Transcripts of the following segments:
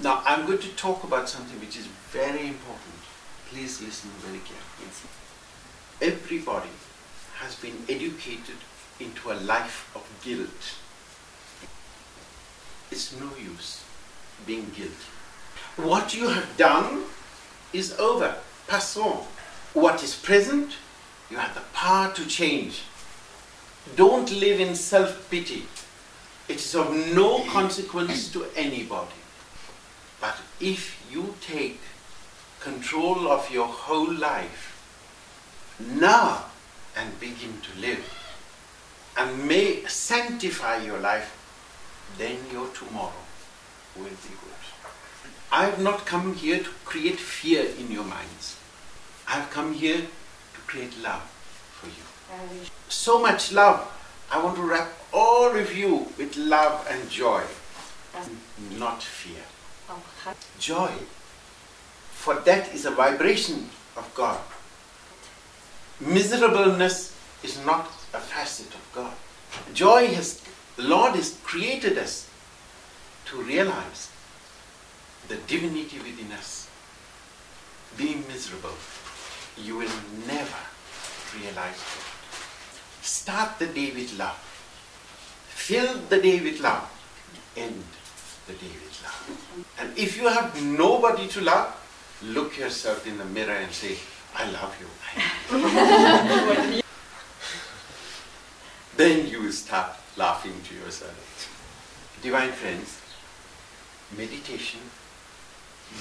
Now, I'm going to talk about something which is very important. Please listen very carefully. Everybody has been educated into a life of guilt. It's no use being guilty. What you have done is over, passons. What is present, you have the power to change. Don't live in self pity. It is of no consequence to anybody. If you take control of your whole life now and begin to live and may sanctify your life, then your tomorrow will be good. I have not come here to create fear in your minds. I have come here to create love for you. So much love. I want to wrap all of you with love and joy, not fear. Joy. For that is a vibration of God. Miserableness is not a facet of God. Joy has, Lord has created us to realize the divinity within us. Be miserable. You will never realize God. Start the day with love. Fill the day with love. End the love. And if you have nobody to love, look yourself in the mirror and say, I love you. then you will start laughing to yourself. Divine friends, meditation,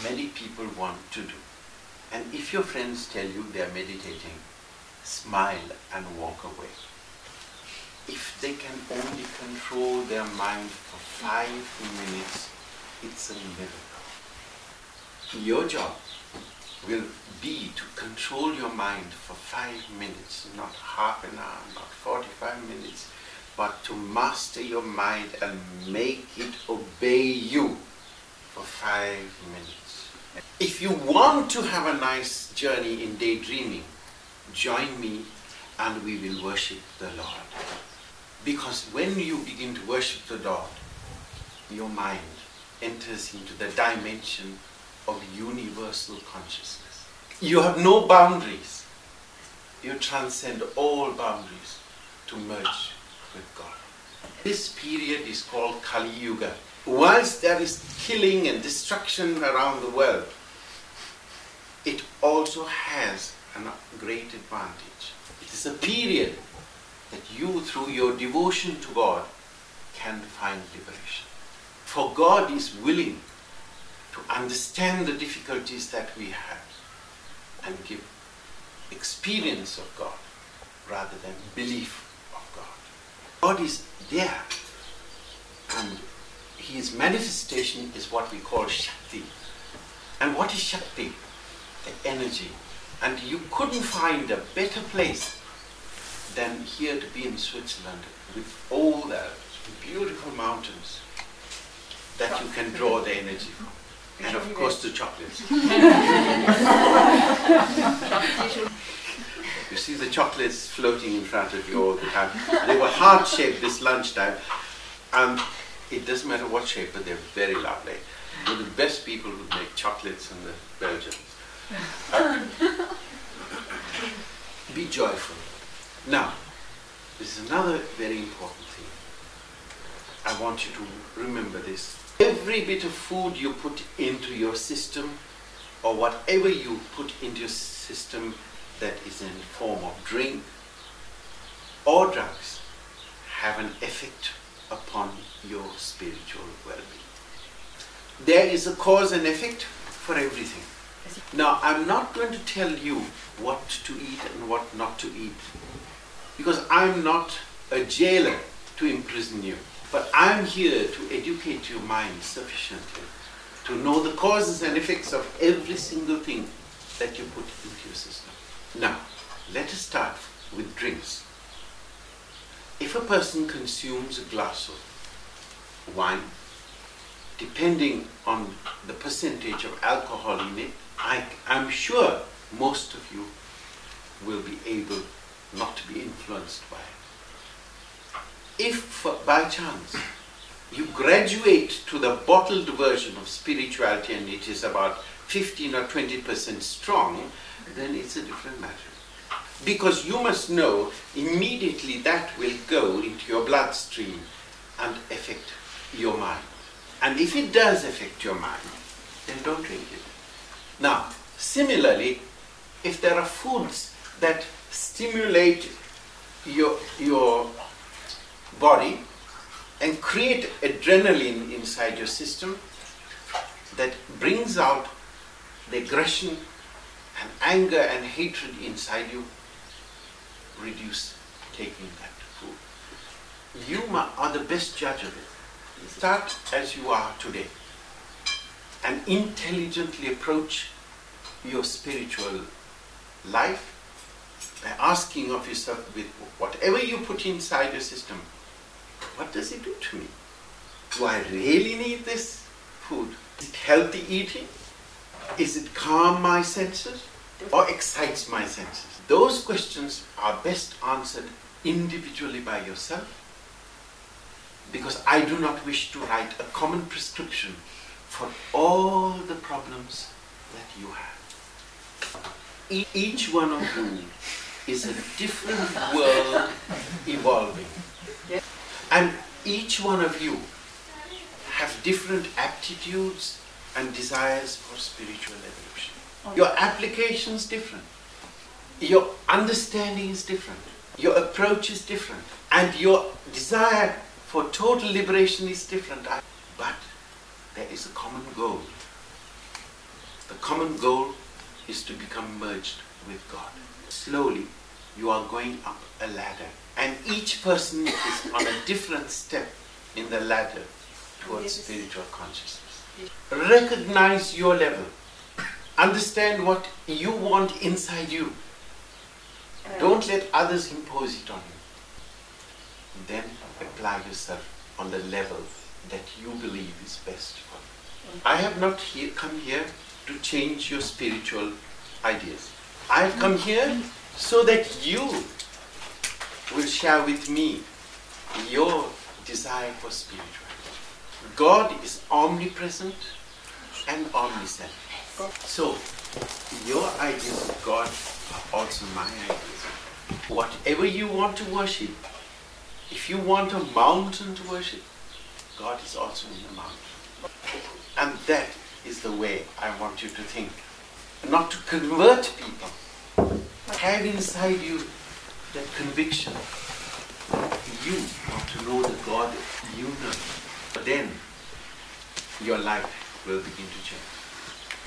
many people want to do. And if your friends tell you they are meditating, smile and walk away. If they can only control their mind for five minutes, it's a miracle. Your job will be to control your mind for five minutes, not half an hour, not 45 minutes, but to master your mind and make it obey you for five minutes. If you want to have a nice journey in daydreaming, join me and we will worship the Lord. Because when you begin to worship the Lord, your mind enters into the dimension of universal consciousness. You have no boundaries. You transcend all boundaries to merge with God. This period is called Kali Yuga. Whilst there is killing and destruction around the world, it also has a great advantage. It is a period that you, through your devotion to God, can find liberation. For God is willing to understand the difficulties that we have and give experience of God rather than belief of God. God is there and his manifestation is what we call Shakti. And what is Shakti? The energy. And you couldn't find a better place than here to be in Switzerland with all the beautiful mountains that you can draw the energy from. And of course the chocolates. you see the chocolates floating in front of you all the time. They were heart shaped this lunchtime. And it doesn't matter what shape, but they're very lovely. They're the best people who make chocolates in the Belgians. Uh, be joyful. Now, this is another very important thing. I want you to remember this. Every bit of food you put into your system, or whatever you put into your system that is in form of drink or drugs, have an effect upon your spiritual well-being. There is a cause and effect for everything. Now, I'm not going to tell you what to eat and what not to eat, because I'm not a jailer to imprison you, but I'm here to educate your mind sufficiently to know the causes and effects of every single thing that you put into your system. Now, let us start with drinks. If a person consumes a glass of wine, depending on the percentage of alcohol in it, I, am sure most of you will be able not to be influenced by it. If by chance you graduate to the bottled version of spirituality and it is about 15 or 20% strong, then it's a different matter. Because you must know immediately that will go into your bloodstream and affect your mind. And if it does affect your mind, then don't drink it. Now, similarly, if there are foods that stimulate your, your body and create adrenaline inside your system that brings out the aggression and anger and hatred inside you, reduce taking that food. You are the best judge of it. Start as you are today and intelligently approach your spiritual life by asking of yourself with whatever you put inside your system, what does it do to me? Do I really need this food? Is it healthy eating? Is it calm my senses or excites my senses? Those questions are best answered individually by yourself because I do not wish to write a common prescription for all the problems that you have. Each one of you is a different world evolving. And each one of you have different aptitudes and desires for spiritual evolution. Your application is different. Your understanding is different. Your approach is different. And your desire for total liberation is different. But there is a common goal. The common goal is to become merged with God. Slowly, you are going up a ladder. And each person is on a different step in the ladder towards spiritual consciousness. Recognize your level. Understand what you want inside you. Don't let others impose it on you. Then apply yourself on the level that you believe is best for you. I have not here, come here to change your spiritual ideas. I have come here so that you will share with me your desire for spirituality. God is omnipresent and omniscient. So, your ideas of God are also my ideas. Whatever you want to worship, if you want a mountain to worship, God is also in the mountain. And that is the way I want you to think. Not to convert people. Have inside you that conviction you want to know the God you know. But then your life will begin to change.